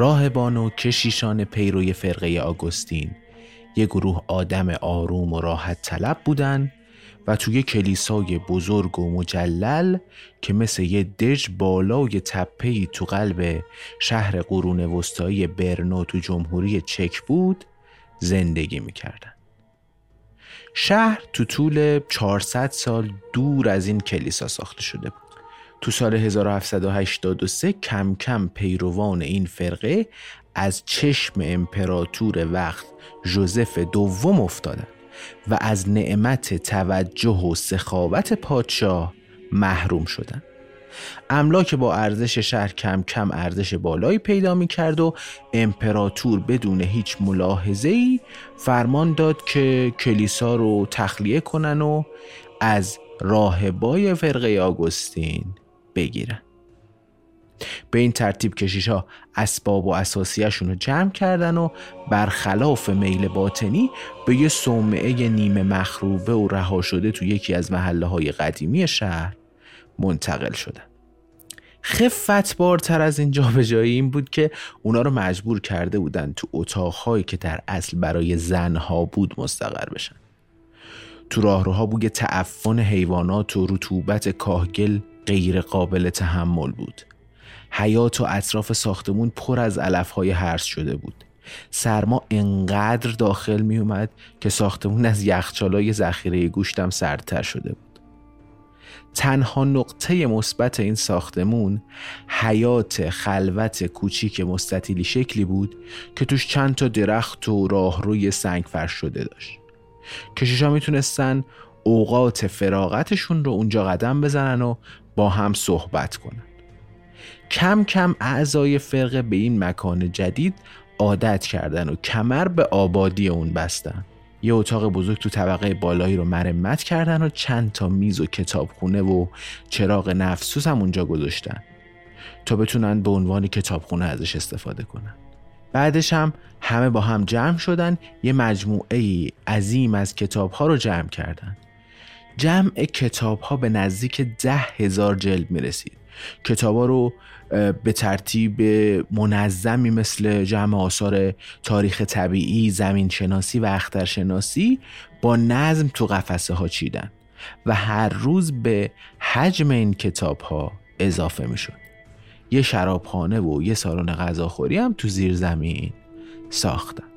راهبان و کشیشان پیروی فرقه آگوستین. یه گروه آدم آروم و راحت طلب بودن و توی کلیسای بزرگ و مجلل که مثل یه دژ بالای تپهی تو قلب شهر قرون وسطایی برنو تو جمهوری چک بود زندگی می‌کردن. شهر تو طول 400 سال دور از این کلیسا ساخته شده بود. تو سال 1783 کم کم پیروان این فرقه از چشم امپراتور وقت جوزف دوم افتادند و از نعمت توجه و سخاوت پادشاه محروم شدند. املاک با ارزش شهر کم کم ارزش بالایی پیدا می کرد و امپراتور بدون هیچ ملاحظه ای فرمان داد که کلیسا رو تخلیه کنن و از راهبای فرقه آگوستین بگیرن به این ترتیب کشیش ها اسباب و اساسیشون رو جمع کردن و برخلاف میل باطنی به یه صومعه نیمه مخروبه و رها شده تو یکی از محله های قدیمی شهر منتقل شدن. خفت بارتر از این جابجایی این بود که اونا رو مجبور کرده بودن تو اتاقهایی که در اصل برای زنها بود مستقر بشن. تو راهروها بوی تعفن حیوانات و رطوبت کاهگل غیر قابل تحمل بود. حیات و اطراف ساختمون پر از علفهای هرس شده بود. سرما انقدر داخل می اومد که ساختمون از یخچالای ذخیره گوشتم سردتر شده بود. تنها نقطه مثبت این ساختمون حیات خلوت کوچیک مستطیلی شکلی بود که توش چند تا درخت و راهروی سنگ فرش شده داشت. کشیشا می‌تونستن اوقات فراغتشون رو اونجا قدم بزنن و با هم صحبت کنن کم کم اعضای فرقه به این مکان جدید عادت کردن و کمر به آبادی اون بستن. یه اتاق بزرگ تو طبقه بالایی رو مرمت کردن و چند تا میز و کتابخونه و چراغ نفسوس هم اونجا گذاشتن. تا بتونن به عنوان کتابخونه ازش استفاده کنن. بعدش هم همه با هم جمع شدن یه مجموعه عظیم از کتاب ها رو جمع کردن. جمع کتاب ها به نزدیک ده هزار جلد می رسید کتابا رو به ترتیب منظمی مثل جمع آثار تاریخ طبیعی، زمین شناسی و اخترشناسی با نظم تو قفسه ها چیدن و هر روز به حجم این کتاب ها اضافه می شد. یه شرابخانه و یه سالن غذاخوری هم تو زیر زمین ساختن.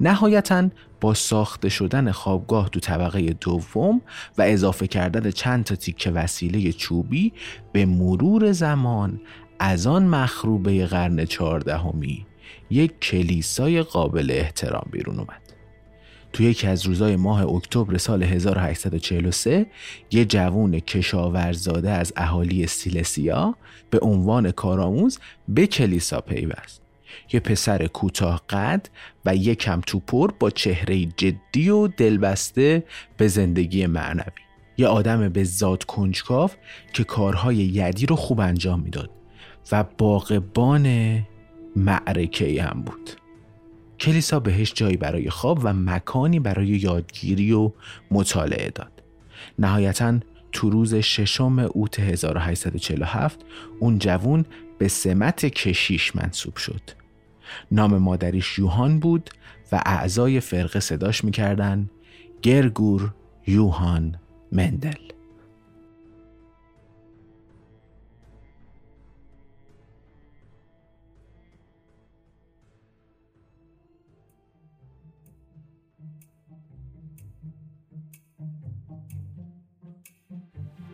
نهایتا با ساخته شدن خوابگاه تو طبقه دوم و اضافه کردن چند تا تیکه وسیله چوبی به مرور زمان از آن مخروبه قرن چهاردهمی یک کلیسای قابل احترام بیرون اومد. تو یکی از روزای ماه اکتبر سال 1843 یه جوون کشاورزاده از اهالی سیلسیا به عنوان کارآموز به کلیسا پیوست. یه پسر کوتاه قد و یک کم توپر با چهره جدی و دلبسته به زندگی معنوی. یه آدم به ذات کنجکاو که کارهای یدی رو خوب انجام می‌داد و باغبان معرکه هم بود. کلیسا بهش جایی برای خواب و مکانی برای یادگیری و مطالعه داد. نهایتا تو روز ششم اوت 1847 اون جوون به سمت کشیش منصوب شد. نام مادریش یوهان بود و اعضای فرقه صداش می‌کردن گرگور یوهان مندل.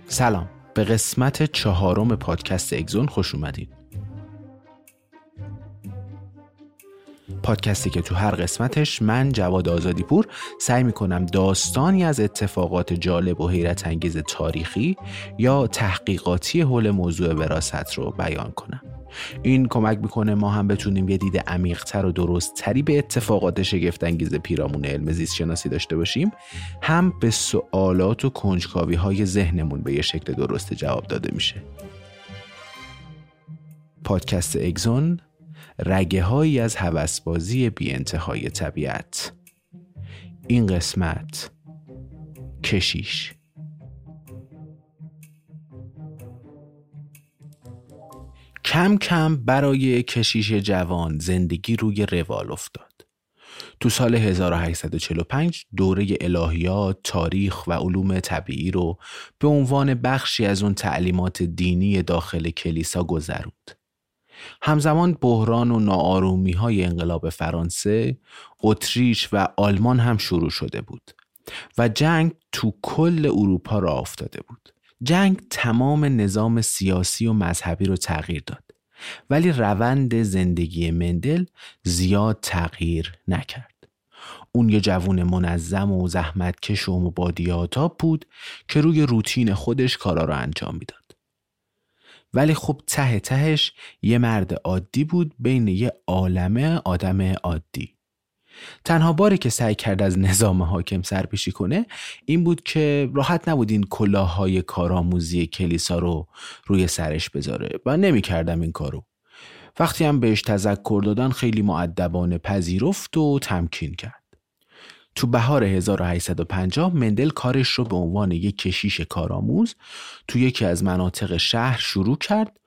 سلام به قسمت چهارم پادکست اگزون خوش اومدید پادکستی که تو هر قسمتش من جواد آزادی پور سعی می‌کنم داستانی از اتفاقات جالب و حیرت انگیز تاریخی یا تحقیقاتی حول موضوع وراست رو بیان کنم. این کمک می‌کنه ما هم بتونیم یه دید عمیقتر و درستتری به اتفاقات شگفتانگیز پیرامون علم زیست شناسی داشته باشیم. هم به سوالات و کنجکاوی های ذهنمون به یه شکل درست جواب داده میشه. پادکست اگزون رگه هایی از هوسبازی بی انتهای طبیعت این قسمت کشیش کم کم برای کشیش جوان زندگی روی روال افتاد. تو سال 1845 دوره الهیات، تاریخ و علوم طبیعی رو به عنوان بخشی از اون تعلیمات دینی داخل کلیسا گذروند. همزمان بحران و ناآرومی های انقلاب فرانسه، اتریش و آلمان هم شروع شده بود و جنگ تو کل اروپا را افتاده بود. جنگ تمام نظام سیاسی و مذهبی رو تغییر داد ولی روند زندگی مندل زیاد تغییر نکرد اون یه جوون منظم و زحمتکش و مبادیاتاب بود که روی روتین خودش کارا رو انجام می‌داد ولی خب ته تهش یه مرد عادی بود بین یه عالمه آدم عادی. تنها باری که سعی کرد از نظام حاکم سرپیشی کنه این بود که راحت نبود این کلاهای کارآموزی کلیسا رو روی سرش بذاره و نمی‌کردم این کارو. وقتی هم بهش تذکر دادن خیلی معدبانه پذیرفت و تمکین کرد. تو بهار 1850 مندل کارش رو به عنوان یک کشیش کارآموز تو یکی از مناطق شهر شروع کرد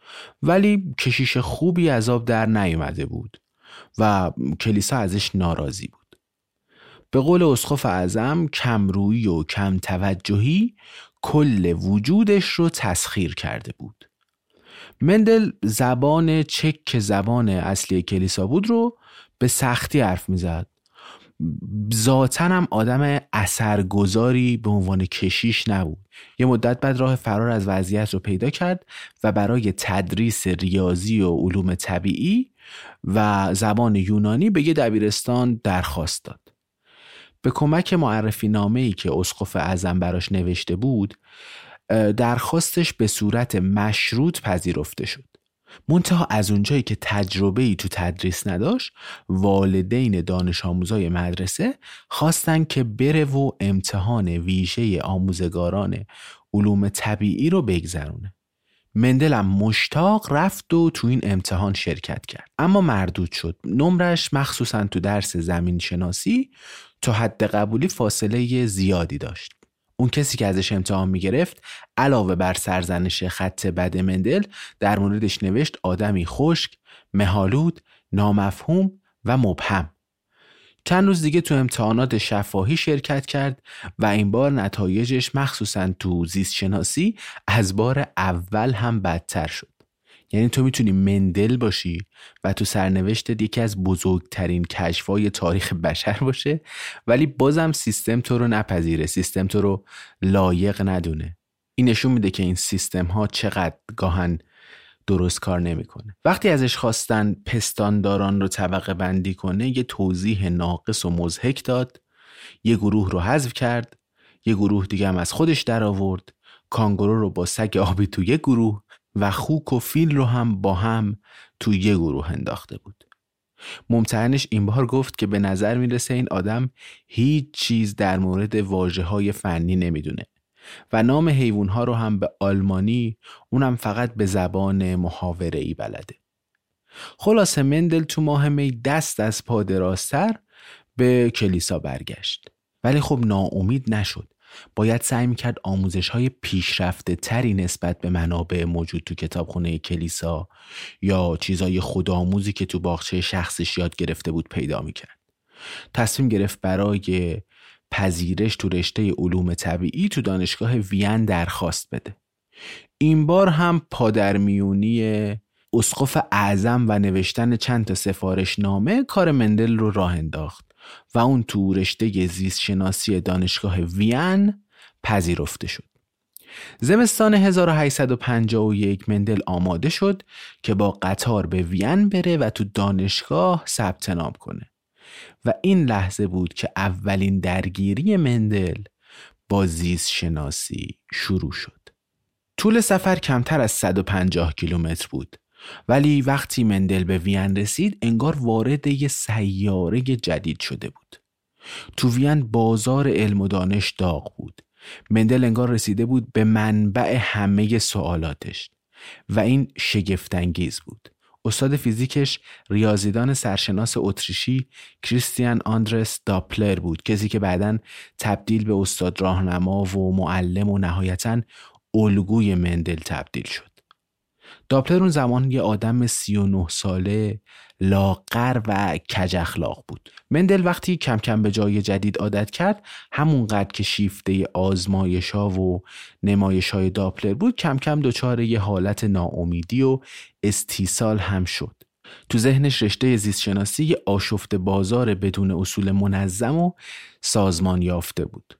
ولی کشیش خوبی از آب در نیومده بود و کلیسا ازش ناراضی بود. به قول اسقف اعظم کمرویی و کم توجهی کل وجودش رو تسخیر کرده بود. مندل زبان چک زبان اصلی کلیسا بود رو به سختی حرف می‌زد. ذاتا هم آدم اثرگذاری به عنوان کشیش نبود یه مدت بعد راه فرار از وضعیت رو پیدا کرد و برای تدریس ریاضی و علوم طبیعی و زبان یونانی به یه دبیرستان درخواست داد. به کمک معرفی نامه ای که اسقف اعظم براش نوشته بود درخواستش به صورت مشروط پذیرفته شد. منتها از اونجایی که تجربه ای تو تدریس نداشت والدین دانش آموزای مدرسه خواستن که بره و امتحان ویژه آموزگاران علوم طبیعی رو بگذرونه. مندلم مشتاق رفت و تو این امتحان شرکت کرد. اما مردود شد. نمرش مخصوصا تو درس زمین شناسی تا حد قبولی فاصله زیادی داشت. اون کسی که ازش امتحان می‌گرفت علاوه بر سرزنش خط بد مندل در موردش نوشت آدمی خشک، مهالود، نامفهوم و مبهم. چند روز دیگه تو امتحانات شفاهی شرکت کرد و این بار نتایجش مخصوصا تو زیست شناسی از بار اول هم بدتر شد. یعنی تو می‌تونی مندل باشی و تو سرنوشتت یکی از بزرگترین کشفای تاریخ بشر باشه ولی بازم سیستم تو رو نپذیره سیستم تو رو لایق ندونه. این نشون میده که این سیستم ها چقدر گاهن درست کار نمی‌کنه. وقتی ازش خواستن پستانداران رو طبقه بندی کنه یه توضیح ناقص و مزهک داد. یه گروه رو حذف کرد. یه گروه دیگه هم از خودش در آورد کانگورو رو با سگ آبی تو یه گروه و خوک و فیل رو هم با هم تو یه گروه انداخته بود. ممتحنش این بار گفت که به نظر می‌رسه این آدم هیچ چیز در مورد واجه های فنی نمی‌دونه و نام حیوان ها رو هم به آلمانی اونم فقط به زبان محاوره ای بلده. خلاصه مندل تو ماه می دست از پا دراستر به کلیسا برگشت. ولی خب ناامید نشد. باید سعی می‌کرد آموزش های پیشرفته تری نسبت به منابع موجود تو کتابخونه کلیسا یا چیزای خودآموزی که تو باغچه شخصش یاد گرفته بود پیدا می‌کرد. تصمیم گرفت برای پذیرش تو رشته علوم طبیعی تو دانشگاه وین درخواست بده. این بار هم پادرمیونی اسقف اعظم و نوشتن چند تا سفارش نامه کار مندل رو راه انداخت. و اون تو رشته زیست شناسی دانشگاه وین پذیرفته شد. زمستان 1851 مندل آماده شد که با قطار به وین بره و تو دانشگاه ثبت نام کنه و این لحظه بود که اولین درگیری مندل با زیست شناسی شروع شد. طول سفر کمتر از 150 کیلومتر بود ولی وقتی مندل به وین رسید انگار وارد یه سیاره جدید شده بود. تو وین بازار علم و دانش داغ بود. مندل انگار رسیده بود به منبع همه سوالاتش و این شگفتانگیز بود. استاد فیزیکش ریاضیدان سرشناس اتریشی کریستیان آندرس داپلر بود کسی که بعدا تبدیل به استاد راهنما و معلم و نهایتا الگوی مندل تبدیل شد. داپلر اون زمان یه آدم 39 ساله لاغر و کج اخلاق بود. مندل وقتی کم کم به جای جدید عادت کرد همونقدر که شیفته آزمایش ها و نمایش های داپلر بود کم کم دچار یه حالت ناامیدی و استیصال هم شد. تو ذهنش رشته زیستشناسی یه آشفت بازار بدون اصول منظم و سازمان یافته بود.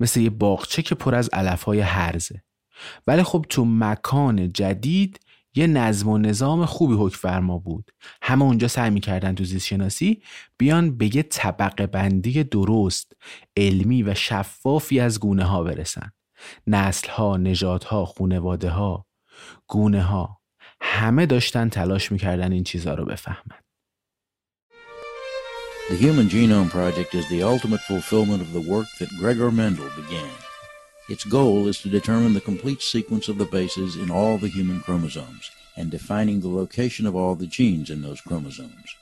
مثل یه باغچه که پر از علف های هرزه ولی خب تو مکان جدید یه نظم و نظام خوبی حکم فرما بود. همه اونجا سعی می‌کردن تو زیست شناسی بیان به یه طبقه بندی درست علمی و شفافی از گونه ها برسن. نسل ها نجات ها خونواده ها گونه ها همه داشتن تلاش می‌کردن این چیزها رو بفهمن. The Human Genome Project is the ultimate fulfillment of the work that Gregor Mendel began. Its goal is to determine the complete sequence of the bases in all the human chromosomes and defining the location of all the genes in those chromosomes.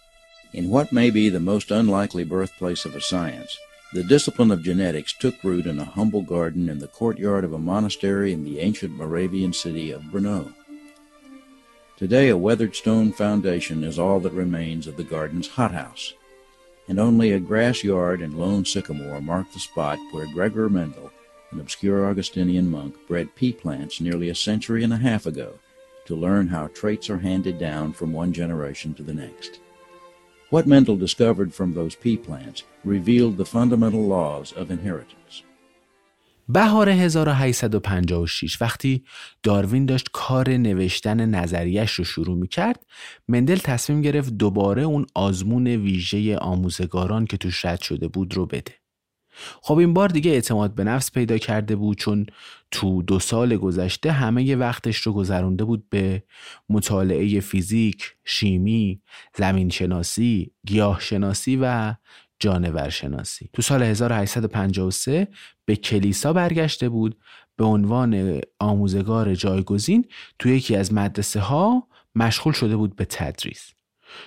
In what may be the most unlikely birthplace of a science, the discipline of genetics took root in a humble garden in the courtyard of a monastery in the ancient Moravian city of Brno. Today, a weathered stone foundation is all that remains of the garden's hothouse, and only a grass yard and lone sycamore mark the spot where Gregor Mendel an obscure Augustinian monk, bred pea plants nearly a century and a half ago to learn how traits are handed down from one generation to the next. What Mendel discovered from those pea plants revealed the fundamental laws of inheritance. بهار 1856 وقتی داروین داشت کار نوشتن نظریش رو شروع می کرد مندل تصمیم گرفت دوباره اون آزمون ویژه آموزگاران که توش رد شده بود رو بده. خب این بار دیگه اعتماد به نفس پیدا کرده بود چون تو دو سال گذشته همه ی وقتش رو گذرونده بود به مطالعه فیزیک، شیمی، زمین شناسی، گیاه شناسی و جانور شناسی. تو سال 1853 به کلیسا برگشته بود به عنوان آموزگار جایگزین تو یکی از مدرسه ها مشغول شده بود به تدریس.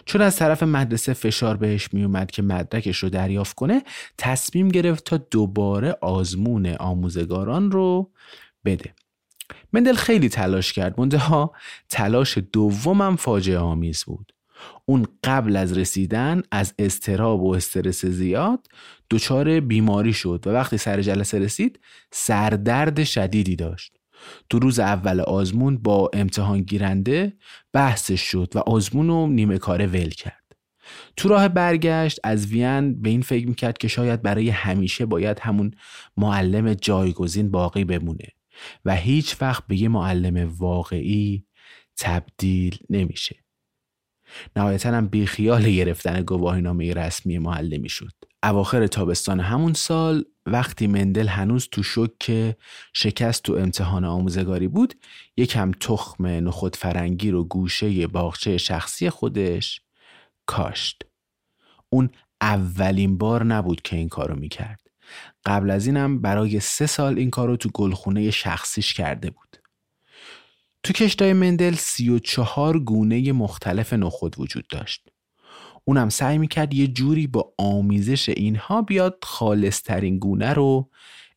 چون از طرف مدرسه فشار بهش میومد که مدرکش رو دریافت کنه تصمیم گرفت تا دوباره آزمون آموزگاران رو بده. مندل خیلی تلاش کرد. منتها تلاش دومم فاجعه آمیز بود. اون قبل از رسیدن از استراب و استرس زیاد دچار بیماری شد و وقتی سر جلسه رسید سردرد شدیدی داشت. تو روز اول آزمون با امتحان گیرنده بحثش شد و آزمون رو نیمه کاره ول کرد. تو راه برگشت از وین به این فکر می‌کرد که شاید برای همیشه باید همون معلم جایگزین باقی بمونه و هیچ وقت به یه معلم واقعی تبدیل نمیشه. نهایتا هم بیخیال گرفتن گواهینامه رسمی معلمی شد. اواخر تابستان همون سال وقتی مندل هنوز تو شک که شکست تو امتحان آموزگاری بود یکم تخم نخود فرنگی رو گوشه باغچه شخصی خودش کاشت. اون اولین بار نبود که این کارو می‌کرد. قبل از اینم برای سه سال این کارو تو گلخونه شخصیش کرده بود. تو کشتای مندل سی و چهار گونه مختلف نخود وجود داشت. اونم سعی می‌کرد یه جوری با آمیزش اینها بیاد خالصترین گونه رو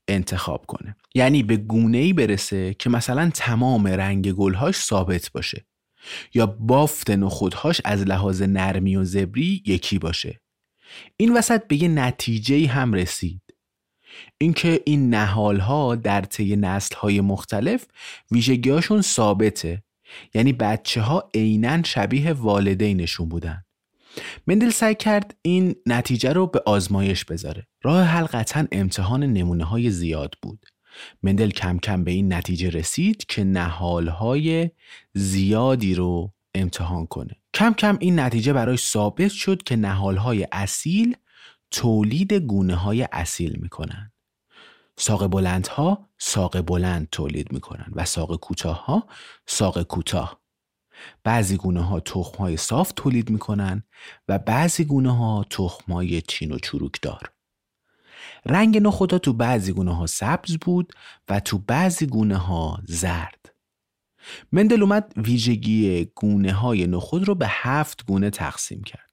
انتخاب کنه. یعنی به گونه ای برسه که مثلا تمام رنگ گلهاش ثابت باشه یا بافت نخودهاش از لحاظ نرمی و زبری یکی باشه. این وسط به یه نتیجه هم رسید. اینکه این نهال ها در طی نسل های مختلف ویژگیهاشون ثابته. یعنی بچه ها عینا شبیه والدینشون بودن. مندل سعی کرد این نتیجه رو به آزمایش بذاره. راه حل قطعا امتحان نمونه های زیاد بود. مندل کم کم به این نتیجه رسید که نهال های زیادی رو امتحان کنه. کم کم این نتیجه برای ثابت شد که نهال های اصیل تولید گونه های اصیل می‌کنن ساق بلندها ساق بلند تولید می‌کنن و ساق کوتاه ها ساق کوتاه. بعضی گونه ها تخم های صاف تولید می‌کنن و بعضی گونه ها تخم های چین و چروک دار. رنگ نخودا تو بعضی گونه ها سبز بود و تو بعضی گونه ها زرد. مندل اومد ویژگی گونه های نخود رو به هفت گونه تقسیم کرد.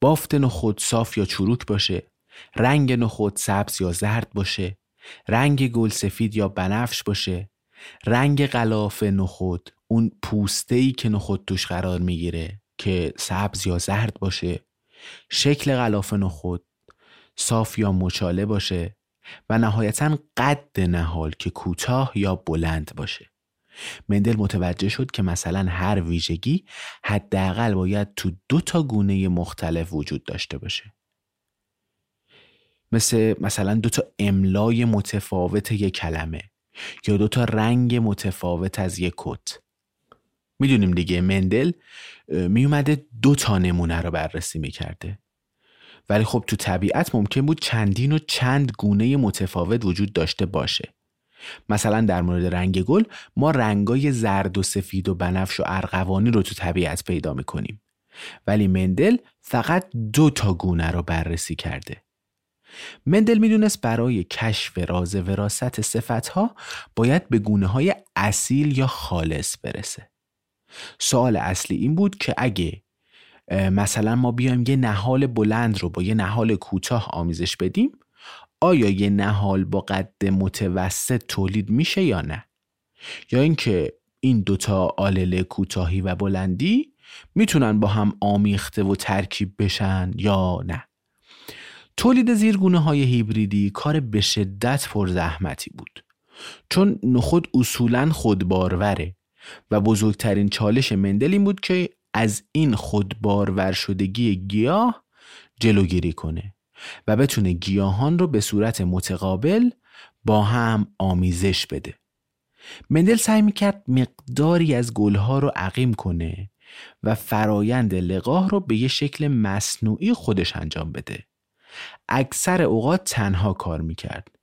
بافت نخود صاف یا چروک باشه رنگ نخود سبز یا زرد باشه رنگ گل سفید یا بنفش باشه رنگ غلاف نخود اون پوسته ای که نخود توش قرار می‌گیره که سبز یا زرد باشه شکل غلاف نخود صاف یا مچاله باشه و نهایتا قد نهال که کوتاه یا بلند باشه. مندل متوجه شد که مثلا هر ویژگی حداقل باید تو دو تا گونه مختلف وجود داشته باشه. مثل مثلا دو تا املای متفاوت یک کلمه یا دو تا رنگ متفاوت از یک کت. می‌دونیم دیگه مندل میومده دو تا نمونه رو بررسی می‌کرده. ولی خب تو طبیعت ممکن بود چندین و چند گونه متفاوت وجود داشته باشه. مثلا در مورد رنگ گل ما رنگای زرد و سفید و بنفش و ارغوانی رو تو طبیعت پیدا می‌کنیم. ولی مندل فقط دو تا گونه رو بررسی کرده. مندل می‌دونست برای کشف راز وراست صفتها باید به گونه های اصیل یا خالص برسه. سوال اصلی این بود که اگه مثلا ما بیایم یه نهال بلند رو با یه نهال کوتاه آمیزش بدیم آیا یه نهال با قد متوسط تولید میشه یا نه؟ یا اینکه این دوتا آلله کوتاهی و بلندی می‌تونن با هم آمیخته و ترکیب بشن یا نه؟ تولید زیرگونه های هیبریدی کار به شدت پرزحمتی بود. چون نخود اصولا خودباروره. و بزرگترین چالش مندل این بود که از این خودبارور شدگی گیاه جلوگیری کنه و بتونه گیاهان رو به صورت متقابل با هم آمیزش بده. مندل سعی می‌کرد مقداری از گلها رو عقیم کنه و فرایند لقاه رو به یه شکل مصنوعی خودش انجام بده. اکثر اوقات تنها کار می‌کرد.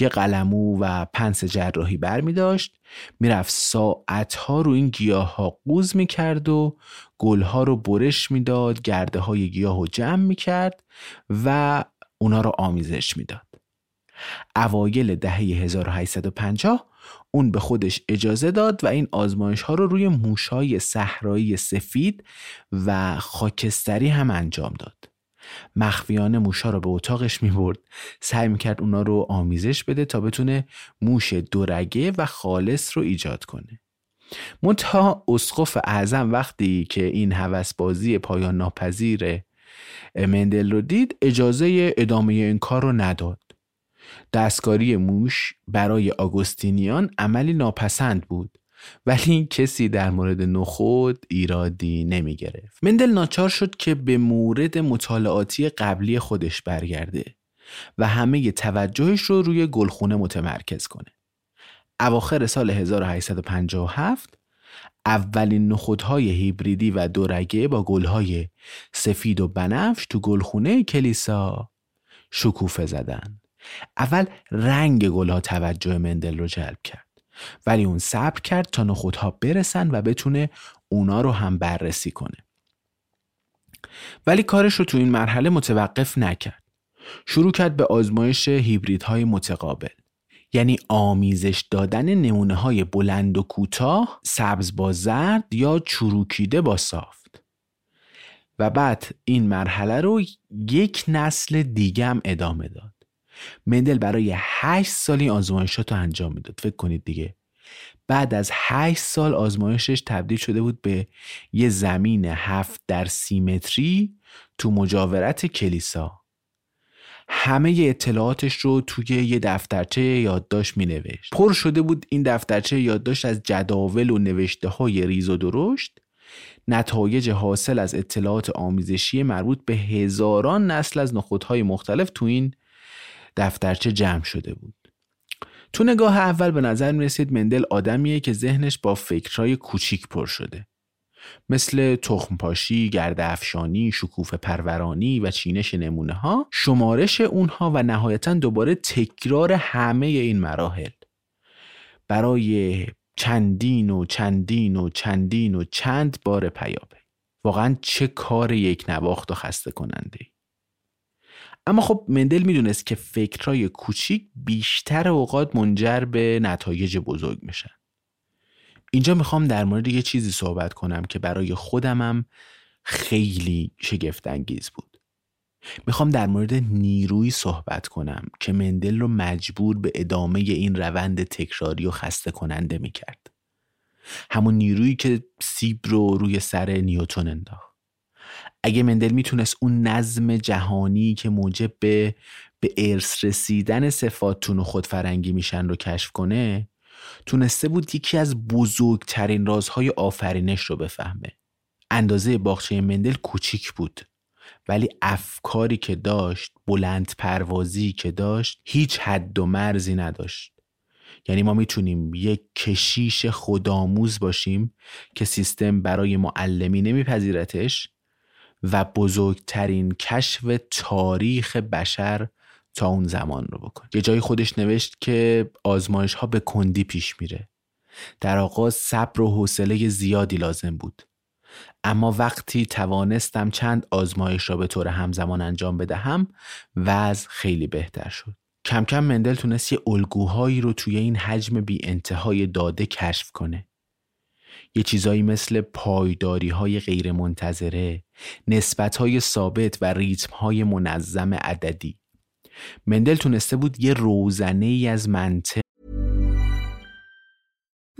یه قلمو و پنس جراحی بر می داشت می‌رفت ساعتها رو این گیاه ها قوز می کرد و گل ها رو برش می‌داد گرده های گیاه رو جمع می کرد و اونا رو آمیزش می‌داد. اوایل دهه 1850 اون به خودش اجازه داد و این آزمایش ها رو روی موشای صحرایی سفید و خاکستری هم انجام داد. مخفیانه موشا رو به اتاقش می برد سعی می کرد اونا رو آمیزش بده تا بتونه موش دورگه و خالص رو ایجاد کنه. منتها اسقف اعظم وقتی که این هوسبازی پایان ناپذیر مندل رو دید اجازه ادامه این کار رو نداد. دستکاری موش برای آگوستینیان عملی ناپسند بود. ولی کسی در مورد نخود ایرادی نمی گرفت. مندل ناچار شد که به مورد مطالعاتی قبلی خودش برگرده و همه توجهش رو روی گلخونه متمرکز کنه. اواخر سال 1857 اولین نخودهای هیبریدی و دورگه با گلهای سفید و بنفش تو گلخونه کلیسا شکوفه زدن. اول رنگ گلها توجه مندل رو جلب کرد. ولی اون صبر کرد تا نخودها برسن و بتونه اونا رو هم بررسی کنه. ولی کارش رو تو این مرحله متوقف نکرد. شروع کرد به آزمایش هیبریدهای متقابل. یعنی آمیزش دادن نمونه های بلند و کوتاه سبز با زرد یا چروکیده با صافت و بعد این مرحله رو یک نسل دیگه هم ادامه داد مندل برای 8 سالی آزمایشات رو انجام می‌داد. فکر کنید دیگه. بعد از 8 سال آزمایشش تبدیل شده بود به یه زمین هفت در سی متری تو مجاورت کلیسا. همه اطلاعاتش رو توی یه دفترچه یادداشت می نوشت پر شده بود این دفترچه یادداشت از جداول و نوشته های ریز و درشت. نتایج حاصل از اطلاعات آمیزشی مربوط به هزاران نسل از نخودهای مختلف تو این دفترچه جمع شده بود. تو نگاه اول به نظر می رسید مندل آدمیه که ذهنش با فکرهای کوچیک پر شده. مثل تخمپاشی، گرد افشانی، شکوف پرورانی و چینش نمونه ها شمارش اونها و نهایتا دوباره تکرار همه این مراحل. برای چندین و چندین و چندین و چند بار پیاپی واقعا چه کار یک نواخت و خسته کننده اما خب مندل می‌دونست که فکرهای کوچیک بیشتر اوقات منجر به نتایج بزرگ میشن اینجا می‌خوام در مورد یه چیزی صحبت کنم که برای خودمم خیلی شگفت انگیز بود. می‌خوام در مورد نیروی صحبت کنم که مندل رو مجبور به ادامه این روند تکراری و خسته کننده می‌کرد. همون نیرویی که سیب رو روی سر نیوتون انداخت. اگه مندل می‌تونست اون نظم جهانی که موجب به به ارث رسیدن صفات و خودفرنگی میشن رو کشف کنه تونسته بود یکی از بزرگترین رازهای آفرینش رو بفهمه. اندازه باغچه مندل کوچیک بود ولی افکاری که داشت بلند پروازی که داشت هیچ حد و مرزی نداشت. یعنی ما می‌تونیم یک کشیش خودآموز باشیم که سیستم برای معلمی نمیپذیرتش و بزرگترین کشف تاریخ بشر تا اون زمان رو بکن. یه جایی خودش نوشت که آزمایش ها به کندی پیش میره. در آغاز صبر و حوصله زیادی لازم بود. اما وقتی توانستم چند آزمایش را به طور همزمان انجام بدهم وضع خیلی بهتر شد. کم کم مندل تونست یه الگوهایی رو توی این حجم بی انتهای داده کشف کنه. یه چیزایی مثل پایداری های غیر منتظره نسبت های ثابت و ریتم های منظم عددی. مندل تونسته بود یه روزنه ای از منطق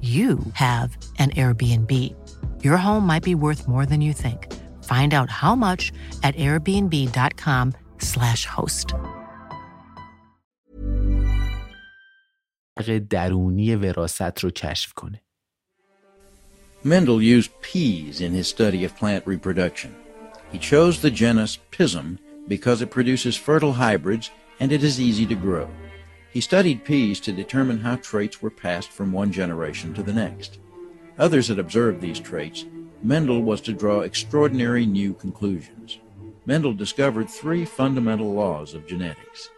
you have an Airbnb. Your home might be worth more than you think. Find out how much at airbnb.com/slash host. درونی وراست رو کشف کنه. Mendel used peas in his study of plant reproduction. He chose the genus Pisum because it produces fertile hybrids and it is easy to grow. He studied peas to determine how traits were passed from one generation to the next. Others had observed these traits. Mendel was to draw extraordinary new conclusions. Mendel discovered three fundamental laws of genetics.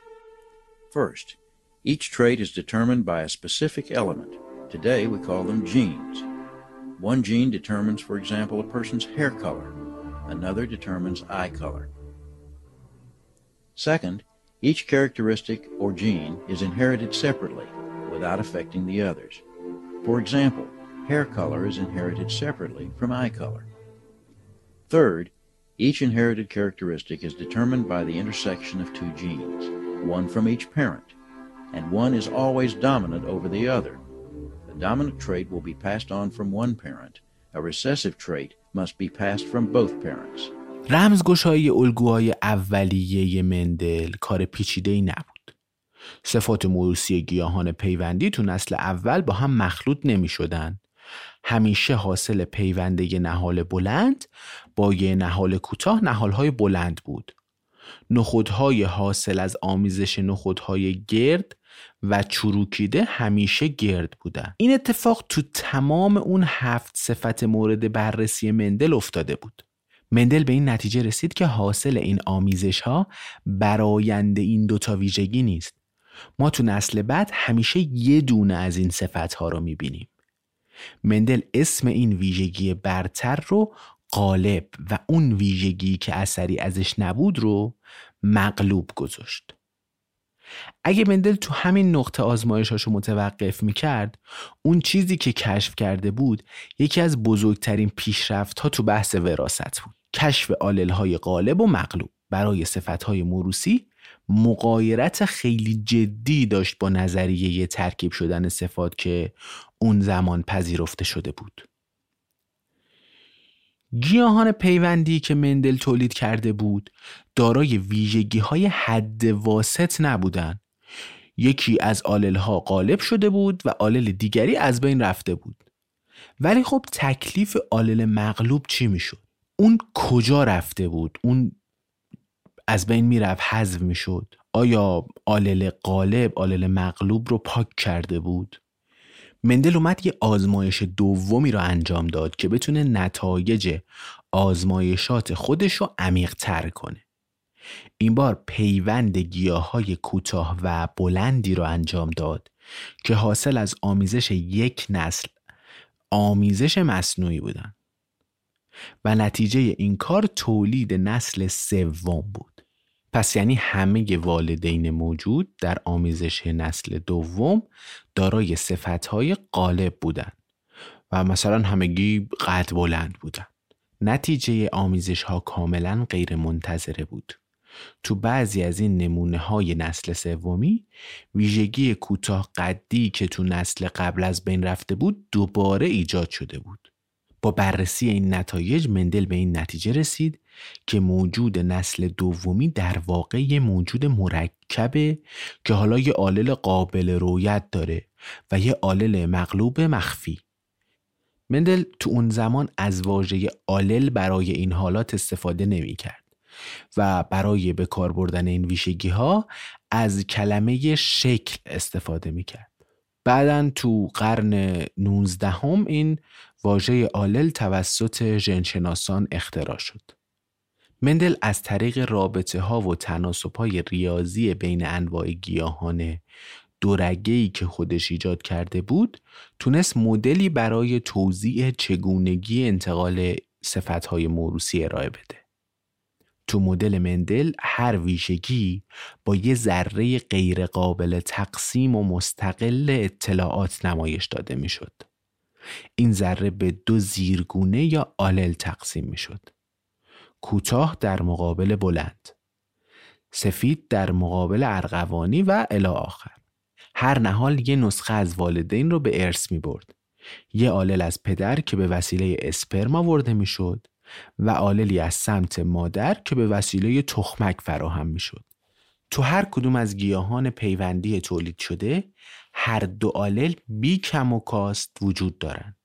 First, each trait is determined by a specific element. Today we call them genes. One gene determines, for example, a person's hair color. Another determines eye color. Second, each characteristic or gene is inherited separately without affecting the others. For example, hair color is inherited separately from eye color. Third, each inherited characteristic is determined by the intersection of two genes, one from each parent, and one is always dominant over the other. The dominant trait will be passed on from one parent. A recessive trait must be passed from both parents. رمزگشایی الگوهای اولیه مندل کار پیچیده ای نبود. صفات موروسی گیاهان پیوندی تو نسل اول با هم مخلوط نمی شدن. همیشه حاصل پیونده نهال بلند با یه نهال کوتاه نهالهای بلند بود. نخودهای حاصل از آمیزش نخودهای گرد و چروکیده همیشه گرد بودن این اتفاق تو تمام اون هفت صفت مورد بررسی مندل افتاده بود مندل به این نتیجه رسید که حاصل این آمیزش ها برایند این دوتا ویژگی نیست. ما تو نسل بعد همیشه یه دونه از این صفت ها رو می‌بینیم. مندل اسم این ویژگی برتر رو قالب و اون ویژگی که اثری ازش نبود رو مغلوب گذاشت. اگه مندل تو همین نقطه آزمایشاشو متوقف می‌کرد اون چیزی که کشف کرده بود یکی از بزرگترین پیشرفت ها تو بحث وراست بود. کشف آلل های غالب و مغلوب. برای صفت های موروسی مقایرت خیلی جدی داشت با نظریه ترکیب شدن صفات که اون زمان پذیرفته شده بود. گیاهان پیوندی که مندل تولید کرده بود دارای ویژگی های حد واسط نبودن یکی از آلل ها غالب شده بود و آلل دیگری از بین رفته بود. ولی خب تکلیف آلل مغلوب چی می‌شد؟ اون کجا رفته بود؟ اون از بین می‌رفت حذف می‌شد. آیا آلل غالب آلل مغلوب رو پاک کرده بود؟ مندل اومد یه آزمایش دومی رو انجام داد که بتونه نتایج آزمایشات خودش رو عمیق تر کنه. این بار پیوند گیاه های کوتاه و بلندی رو انجام داد که حاصل از آمیزش یک نسل آمیزش مصنوعی بودن. و نتیجه این کار تولید نسل سوم بود. پس یعنی همه والدین موجود در آمیزش نسل دوم دارای صفتهای غالب بودند و مثلا همگی قد بلند بودند. نتیجه آمیزش ها کاملا غیر منتظره بود. تو بعضی از این نمونه های نسل سومی ویژگی کوتاه قدی که تو نسل قبل از بین رفته بود دوباره ایجاد شده بود. با بررسی این نتایج مندل به این نتیجه رسید که موجود نسل دومی در واقع یه موجود مرکبه که حالا یه آلل قابل رویت داره و یه آلل مغلوب مخفی مندل تو اون زمان از واژه آلل برای این حالات استفاده نمی کرد و برای به کار بردن این ویژگی ها از کلمه شکل استفاده می کرد. بعدا تو قرن 19 هم این واژه آلل توسط ژنشناسان اختراع شد. مندل از طریق رابطه ها و تناسب های ریاضی بین انواع گیاهان دورگهی که خودش ایجاد کرده بود تونست مدلی برای توضیح چگونگی انتقال های موروسی ارائه بده. تو مدل مندل هر ویژگی با یه ذره غیرقابل تقسیم و مستقل اطلاعات نمایش داده می‌شد. این ذره به دو زیرگونه یا آلل تقسیم می‌شد. کوتاه در مقابل بلند. سفید در مقابل ارغوانی و الی آخر. هر نهال یه نسخه از والدین رو به ارث می برد. یه آلل از پدر که به وسیله اسپرم آورده می‌شد و آللی از سمت مادر که به وسیله تخمک فراهم می‌شد. تو هر کدوم از گیاهان پیوندی تولید شده هر دو آلل بی کم و کاست وجود دارند.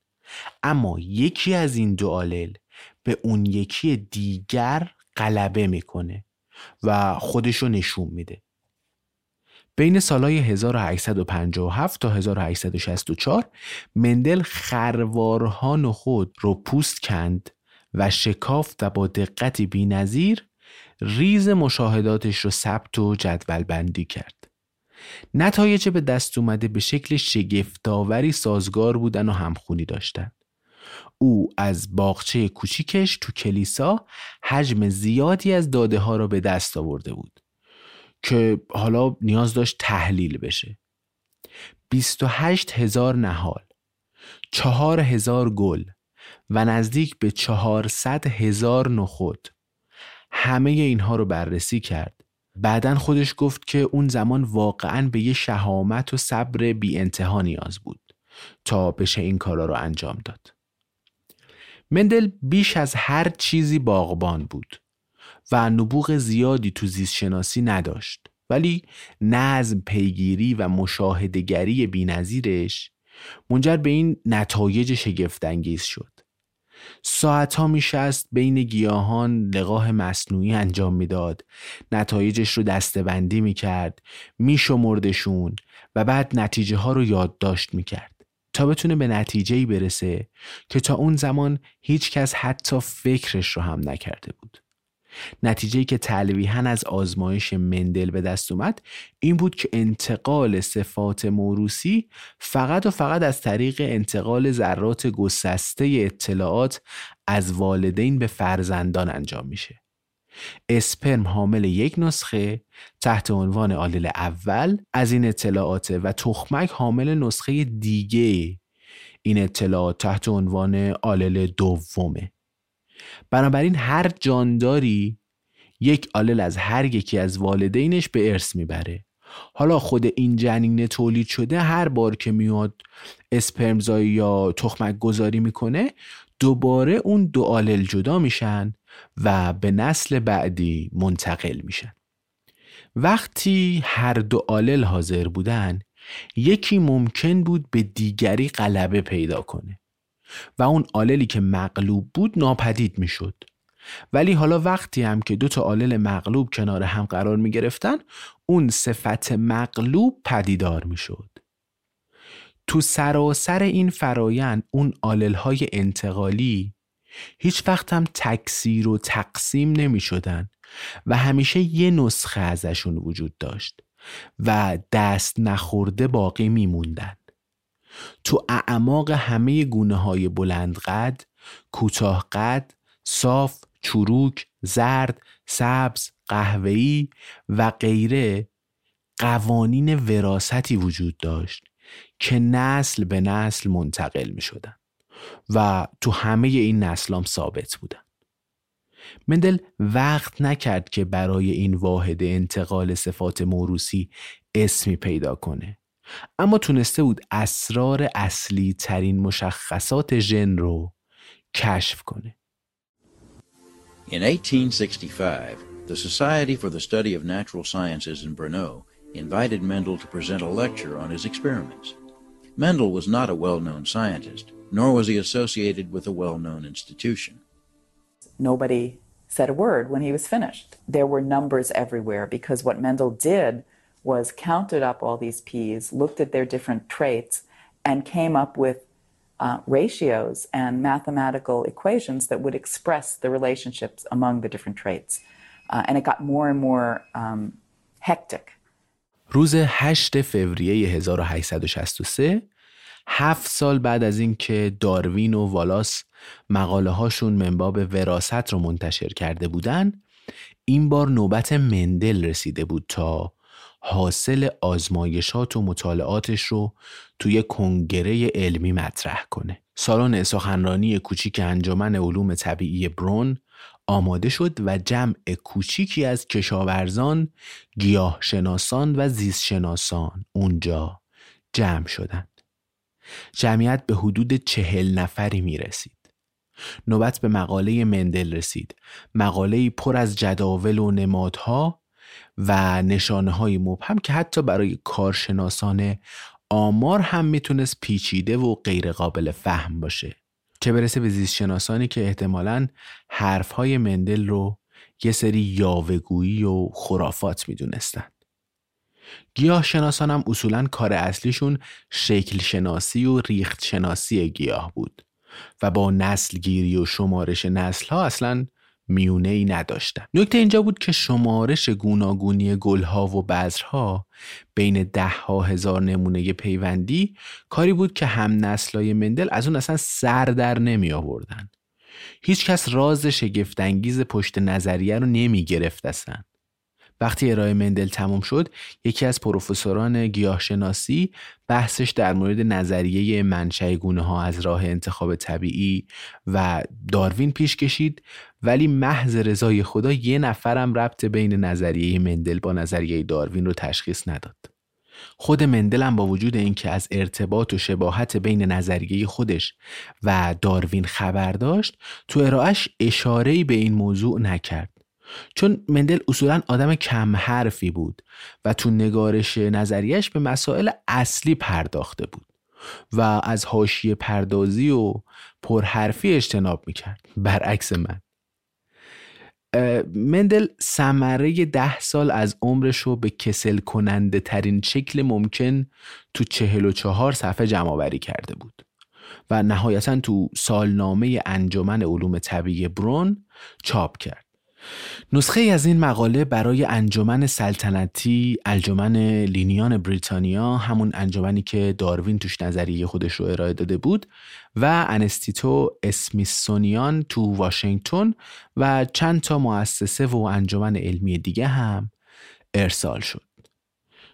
اما یکی از این دو آلل به اون یکی دیگر غلبه می‌کنه و خودشو نشون میده. بین سالهای 1857 تا 1864 مندل خروارها نخود رو پوست کند و شکافت و با دقتی بینظیر ریز مشاهداتش رو ثبت و جدول بندی کرد. نتایج به دست اومده به شکل شگفتآوری سازگار بودن و همخونی داشتند. او از باغچه کوچیکش تو کلیسا حجم زیادی از داده ها را به دست آورده بود که حالا نیاز داشت تحلیل بشه 28 هزار نهال چهار هزار گل و نزدیک به 400 هزار نخود همه اینها رو بررسی کرد بعدا خودش گفت که اون زمان واقعا به یه شهامت و صبر بی انتها نیاز بود تا بشه این کارا رو انجام داد. مندل بیش از هر چیزی باغبان بود و نبوغ زیادی تو زیست شناسی نداشت ولی نظم پیگیری و مشاهدگری بینظیرش منجر به این نتایج شگفتانگیز شد. ساعت ها میشست بین گیاهان لقاه مصنوعی انجام می‌داد نتایجش رو دستبندی می‌کرد میشمردشون و بعد نتیجه ها رو یادداشت می‌کرد تا بتونه به نتیجه برسه که تا اون زمان هیچ کس حتی فکرش رو هم نکرده بود. نتیجه که تلویحا از آزمایش مندل به دست اومد این بود که انتقال صفات موروسی فقط و فقط از طریق انتقال ذرات گسسته اطلاعات از والدین به فرزندان انجام میشه. اسپرم حامل یک نسخه تحت عنوان آلل اول از این اطلاعات و تخمک حامل نسخه دیگه این اطلاعات تحت عنوان آلل دومه بنابراین هر جانداری یک آلل از هر یکی از والدینش به ارث می‌بره. حالا خود این جنین تولید شده هر بار که میاد اسپرمزایی یا تخمک گذاری می‌کنه دوباره اون دو آلل جدا میشن و به نسل بعدی منتقل میشن. وقتی هر دو آلل حاضر بودن یکی ممکن بود به دیگری غلبه پیدا کنه. و اون آللی که مغلوب بود ناپدید می‌شد ولی حالا وقتی هم که دو تا آلل مغلوب کنار هم قرار می گرفتن اون صفت مغلوب پدیدار می شد. تو سراسر این فرایند اون آلل های انتقالی هیچ وقت هم تکثیر و تقسیم نمی شدن و همیشه یه نسخه ازشون وجود داشت و دست نخورده باقی میموندن. تو اعماق همه گونه های بلند قد، کوتاه قد، صاف، چروک، زرد، سبز، قهوه‌ای و غیره قوانین وراستی وجود داشت که نسل به نسل منتقل می شدن و تو همه این نسلام ثابت بودن. مندل وقت نکرد که برای این واحد انتقال صفات موروسی اسمی پیدا کنه اما تونسته بود اسرار اصلی ترین مشخصات ژن رو کشف کنه In 1865, the Society for the Study of Natural Sciences in Brno invited Mendel to present a lecture on his experiments. Mendel was not a well known scientist, nor was he associated with a well known institution. Nobody said a word when he was finished. There were numbers everywhere because what Mendel did was counted up all these peas, looked at their different traits, and came up with uh, ratios and mathematical equations that would express the relationships among the different traits. Uh, and it got more and more um, hectic. روز 8 فوریه 1863 هفت سال بعد از اینکه داروین و والاس مقاله هاشون منباب وراست رو منتشر کرده بودن این بار نوبت مندل رسیده بود تا حاصل آزمایشات و مطالعاتش رو توی کنگره علمی مطرح کنه. سالن سخنرانی کوچیک انجمن علوم طبیعی برون آماده شد و جمع کوچیکی از کشاورزان، گیاه شناسان و زیست شناسان اونجا جمع شدند. جمعیت به حدود چهل نفری می رسید. نوبت به مقاله مندل رسید. مقاله پر از جداول و نمادها و نشانه های مبهم که حتی برای کارشناسان آمار هم می‌تونست پیچیده و غیر قابل فهم باشه. چه برسه به زیست شناسانی که احتمالاً حرف های مندل رو یه سری یاوگویی و خرافات می‌دونستن. گیاه شناسان هم اصولا کار اصلیشون شکل شناسی و ریخت شناسی گیاه بود و با نسل گیری و شمارش نسل ها اصلا میونه ای نداشتن. نکته اینجا بود که شمارش گوناگونی گلها و بذرها بین ده ها هزار نمونه پیوندی کاری بود که هم نسلای مندل از اون اصلا سر در نمی آوردن. هیچ کس راز شگفتانگیز پشت نظریه رو نمی گرفت اصلا. وقتی ارائه مندل تموم شد یکی از پروفسوران گیاهشناسی بحثش در مورد نظریه منشأ گونه ها از راه انتخاب طبیعی و داروین پیش کشید ولی محض رضای خدا یه نفرم ربط بین نظریه مندل با نظریه داروین رو تشخیص نداد. خود مندل با وجود اینکه از ارتباط و شباهت بین نظریه خودش و داروین خبر داشت تو ارائهش اشاره‌ای به این موضوع نکرد. چون مندل اصولا آدم کم حرفی بود و تو نگارش نظریش به مسائل اصلی پرداخته بود و از حاشیه پردازی و پرحرفی اجتناب می‌کرد. برعکس من. مندل سمره ده سال از عمرش رو به کسل کننده ترین شکل ممکن تو چهل و چهار صفحه جمع کرده بود. و نهایتا تو سالنامه انجمن علوم طبیعی برون چاپ کرد. نسخه از این مقاله برای انجمن سلطنتی انجمن لینیان بریتانیا همون انجمنی که داروین توش نظریه خودش رو ارائه داده بود و انستیتو اسمیسونیان تو واشنگتن و چند تا مؤسسه و انجمن علمی دیگه هم ارسال شد.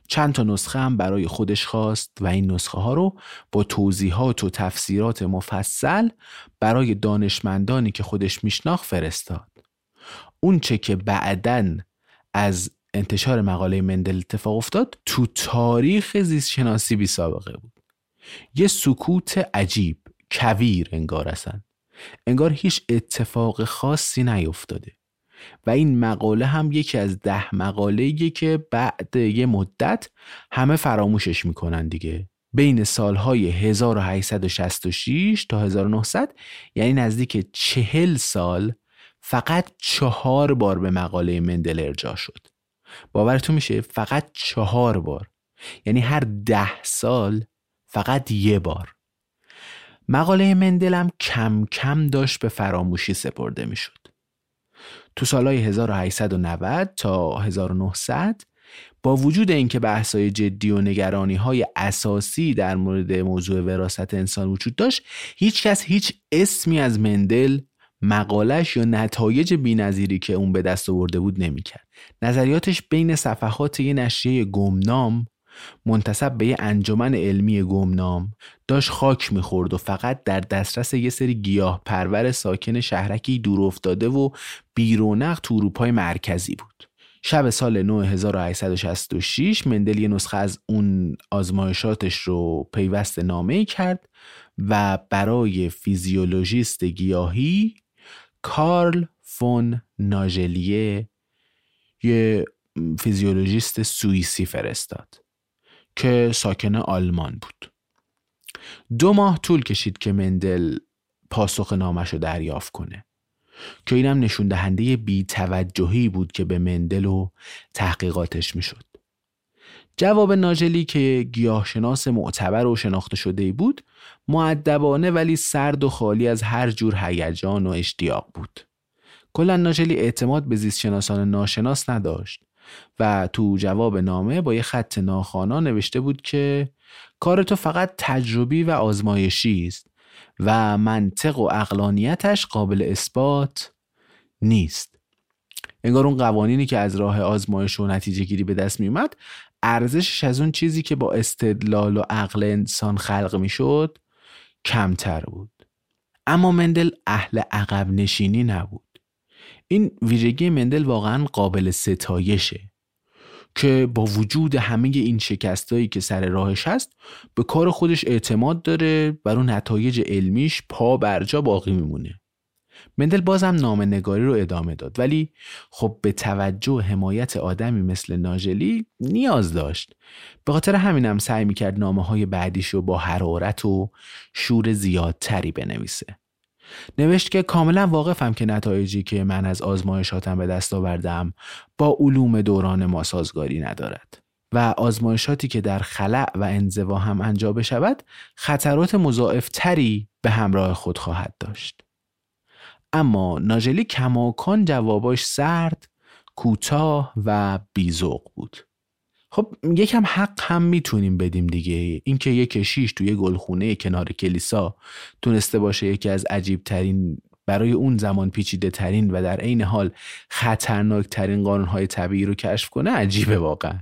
چند تا نسخه هم برای خودش خواست و این نسخه ها رو با توضیحات و تفسیرات مفصل برای دانشمندانی که خودش میشناخت فرستاد. اون چه که بعدا از انتشار مقاله مندل اتفاق افتاد تو تاریخ زیست شناسی بی سابقه بود. یه سکوت عجیب. کویر انگار اصلا. انگار هیچ اتفاق خاصی نیفتاده و این مقاله هم یکی از ده مقاله که بعد یه مدت همه فراموشش می‌کنن دیگه. بین سالهای 1866 تا 1900 یعنی نزدیک چهل سال فقط چهار بار به مقاله مندل ارجاع شد. باورتون میشه؟ فقط چهار بار. یعنی هر ده سال فقط یه بار. مقاله مندلم کم کم داشت به فراموشی سپرده می‌شد. تو سالهای 1890 تا 1900 با وجود اینکه بحث‌های جدی و نگرانی های اساسی در مورد موضوع وراست انسان وجود داشت هیچکس هیچ اسمی از مندل مقالش یا نتایج بینظیری که اون به دست آورده بود نمی‌کرد. نظریاتش بین صفحات یه نشریه گمنام منتصب به یه انجمن علمی گمنام. داشت خاک می‌خورد و فقط در دسترس یه سری گیاه پرور ساکن شهرکی دور افتاده و بیرونق تو اروپای مرکزی بود. شب سال 1866 مندل یه نسخه از اون آزمایشاتش رو پیوست نامه کرد و برای فیزیولوژیست گیاهی کارل فون ناژلی یه یه فیزیولوژیست سوئیسی فرستاد. که ساکن آلمان بود دو ماه طول کشید که مندل پاسخ نامش رو دریافت کنه که اینم نشون دهنده بی توجهی بود که به مندل و تحقیقاتش می‌شد. جواب ناجلی که گیاهشناس معتبر و شناخته شده بود معدبانه ولی سرد و خالی از هر جور هیجان و اشتیاق بود. کلا ناجلی اعتماد به زیست شناسان ناشناس نداشت و تو جواب نامه با یه خط ناخوانا نوشته بود که کار تو فقط تجربی و آزمایشی است و منطق و اقلانیتش قابل اثبات نیست. انگار اون قوانینی که از راه آزمایش و نتیجه گیری به دست میومد ارزشش از اون چیزی که با استدلال و عقل انسان خلق می‌شد کمتر بود. اما مندل اهل عقب نشینی نبود. این ویژگی مندل واقعا قابل ستایشه که با وجود همه این شکستایی که سر راهش هست به کار خودش اعتماد داره بر اون نتایج علمیش پا برجا باقی میمونه. مندل بازم نامه نگاری رو ادامه داد ولی خب به توجه و حمایت آدمی مثل ناجلی نیاز داشت. به خاطر همینم سعی می‌کرد نامه های بعدیش رو با حرارت و شور زیادتری بنویسه. نوشت که کاملا واقفم که نتایجی که من از آزمایشاتم به دست آوردم با علوم دوران ما سازگاری ندارد و آزمایشاتی که در خلع و انزوا هم انجام بشود خطرات مضاعف تری به همراه خود خواهد داشت. اما ناجلی کماکان جواباش سرد، کوتاه و بیزوق بود. خب یکم حق هم می‌تونیم بدیم دیگه. اینکه یک کشیش توی گلخونه کنار کلیسا تونسته باشه یکی از عجیب ترین برای اون زمان پیچیده ترین و در عین حال خطرناک ترین قانون های طبیعی رو کشف کنه عجیبه واقعا.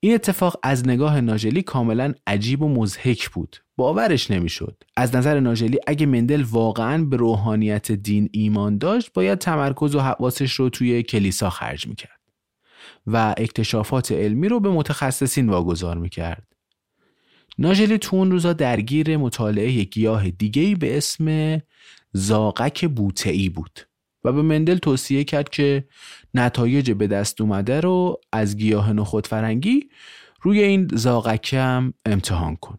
این اتفاق از نگاه ناجلی کاملا عجیب و مزهک بود. باورش نمی‌شد. از نظر ناجلی اگه مندل واقعا به روحانیت دین ایمان داشت باید تمرکز و حواسش رو توی کلیسا خرج می‌کرد. و اکتشافات علمی رو به متخصصین واگذار می‌کرد. ناجلی تو اون روزا درگیر مطالعه گیاه دیگهی به اسم زاغک بوتعی بود و به مندل توصیه کرد که نتایج به دست اومده رو از گیاه نخود فرنگی روی این زاغک هم امتحان کن.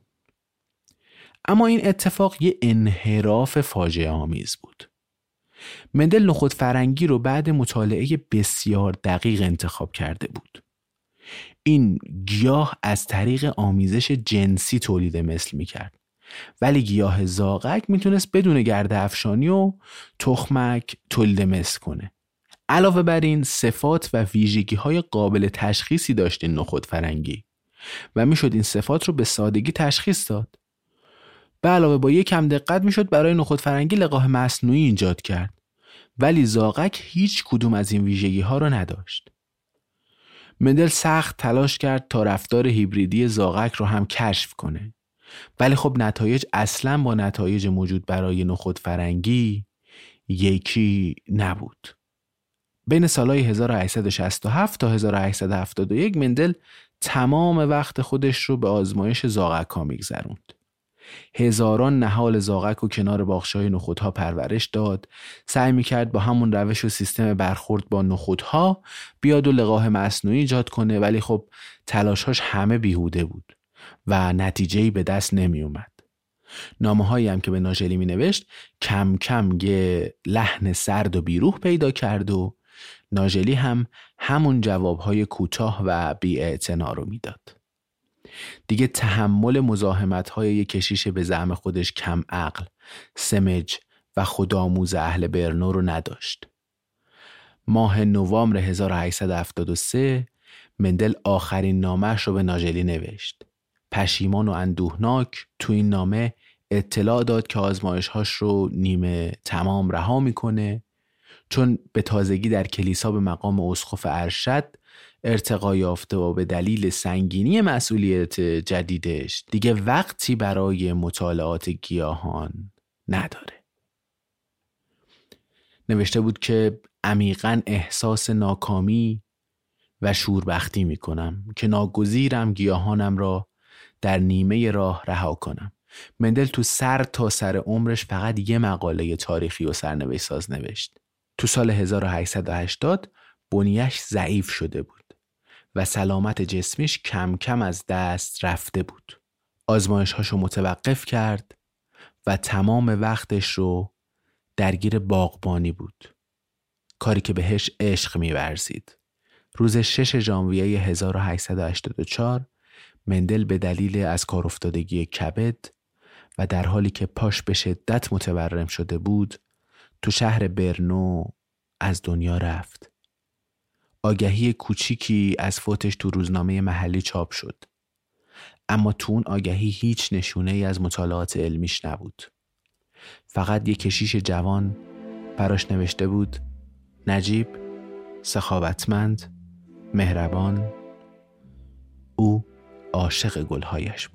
اما این اتفاق یه انحراف فاجعه آمیز بود. مندل نخود فرنگی رو بعد مطالعه بسیار دقیق انتخاب کرده بود. این گیاه از طریق آمیزش جنسی تولید مثل می‌کرد. ولی گیاه زاغک می‌تونست بدون گرد افشانی و تخمک تولید مثل کنه. علاوه بر این صفات و ویژگی های قابل تشخیصی داشت این نخود فرنگی و می‌شد این صفات رو به سادگی تشخیص داد. به علاوه با یک کم دقت می‌شد برای نخود فرنگی لقاه مصنوعی ایجاد کرد. ولی زاغک هیچ کدوم از این ویژگی ها رو نداشت. مندل سخت تلاش کرد تا رفتار هیبریدی زاغک رو هم کشف کنه. ولی خب نتایج اصلا با نتایج موجود برای نخود فرنگی یکی نبود. بین سالهای 1867 تا 1871 مندل تمام وقت خودش رو به آزمایش زاغک ها میگذروند. هزاران نهال زاغک و کنار باخشای نخودها پرورش داد سعی می‌کرد با همون روش و سیستم برخورد با نخودها بیاد و لقاه مصنوعی ایجاد کنه ولی خب تلاشهاش همه بیهوده بود و نتیجه به دست نمی اومد. نامه هایی هم که به ناجلی می نوشت کم کم یه لحن سرد و بیروح پیدا کرد و ناجلی هم همون جواب های کوتاه و بی رو می‌داد. دیگه تحمل مزاحمت های یک کشیش به زعم خودش کم عقل، سمج و خودآموز اهل برنو رو نداشت. ماه نوامبر 1873 مندل آخرین نامش رو به ناجلی نوشت. پشیمان و اندوهناک تو این نامه اطلاع داد که آزمایشهاش رو نیمه تمام رها می‌کنه چون به تازگی در کلیسا به مقام اسقف ارشد ارتقا یافته و به دلیل سنگینی مسئولیت جدیدش دیگه وقتی برای مطالعات گیاهان نداره. نوشته بود که عمیقا احساس ناکامی و شوربختی می کنم که ناگزیرم گیاهانم را در نیمه راه رها کنم. مندل تو سر تا سر عمرش فقط یه مقاله تاریخی و سرنوشت ساز نوشت. تو سال 1880 بنیش ضعیف شده بود. و سلامت جسمیش کم کم از دست رفته بود. آزمایش هاشو متوقف کرد و تمام وقتش رو درگیر باغبانی بود. کاری که بهش عشق میورزید. روز 6 ژانویه 1884 مندل به دلیل از کار افتادگی کبد و در حالی که پاش به شدت متورم شده بود تو شهر برنو از دنیا رفت. آگهی کوچیکی از فوتش تو روزنامه محلی چاپ شد. اما تو اون آگهی هیچ نشونه ای از مطالعات علمیش نبود. فقط یک کشیش جوان براش نوشته بود نجیب، سخاوتمند، مهربان، او عاشق گلهایش بود.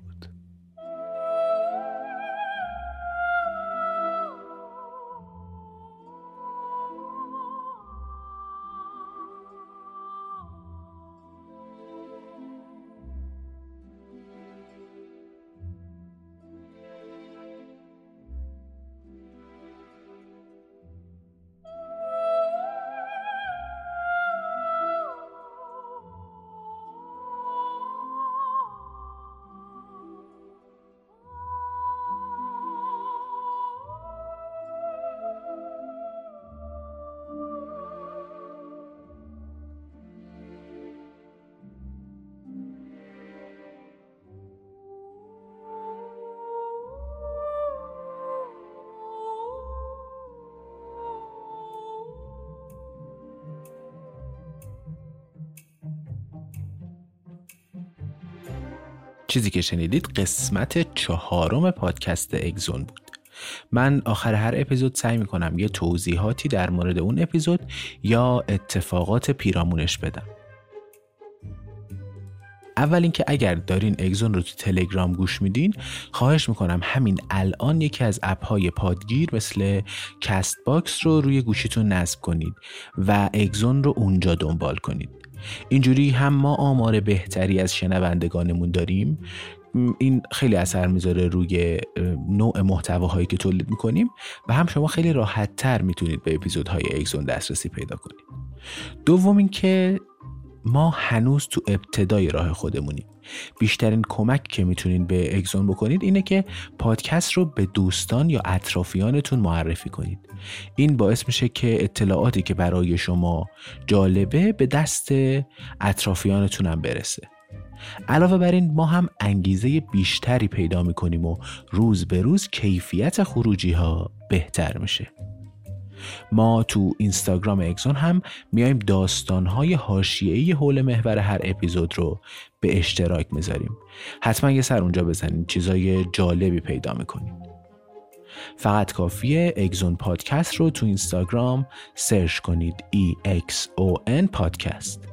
چیزی که شنیدید قسمت چهارم پادکست اگزون بود. من آخر هر اپیزود سعی می‌کنم یه توضیحاتی در مورد اون اپیزود یا اتفاقات پیرامونش بدم. اول اینکه اگر دارین اگزون رو تو تلگرام گوش میدین خواهش می‌کنم همین الان یکی از اپ های پادگیر مثل کست باکس رو روی گوشیتون نصب کنید و اگزون رو اونجا دنبال کنید. اینجوری هم ما آمار بهتری از شنوندگانمون داریم. این خیلی اثر می‌ذاره روی نوع محتواهایی که تولید می‌کنیم و هم شما خیلی راحت تر می‌تونید به اپیزودهای اگزون دسترسی پیدا کنید. دوم اینکه ما هنوز تو ابتدای راه خودمونیم. بیشترین کمک که می‌تونید به اگزون بکنید اینه که پادکست رو به دوستان یا اطرافیانتون معرفی کنید. این باعث میشه که اطلاعاتی که برای شما جالبه به دست اطرافیانتون هم برسه. علاوه بر این ما هم انگیزه بیشتری پیدا می‌کنیم و روز به روز کیفیت خروجی ها بهتر میشه. ما تو اینستاگرام اکسون هم میایم داستانهای حاشیه‌ای حول محور هر اپیزود رو به اشتراک می‌ذاریم. حتما یه سر اونجا بزنید چیزای جالبی پیدا می‌کنید. فقط کافیه اگزون پادکست رو تو اینستاگرام سرچ کنید. E X O N پادکست.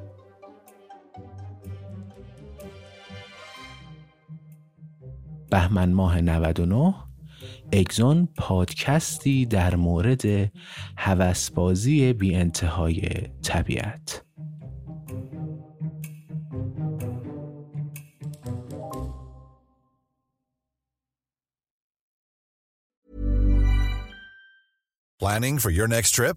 بهمن ماه 99 اگزون پادکستی در مورد هوسبازی بی انتهای طبیعت Planning for your next trip?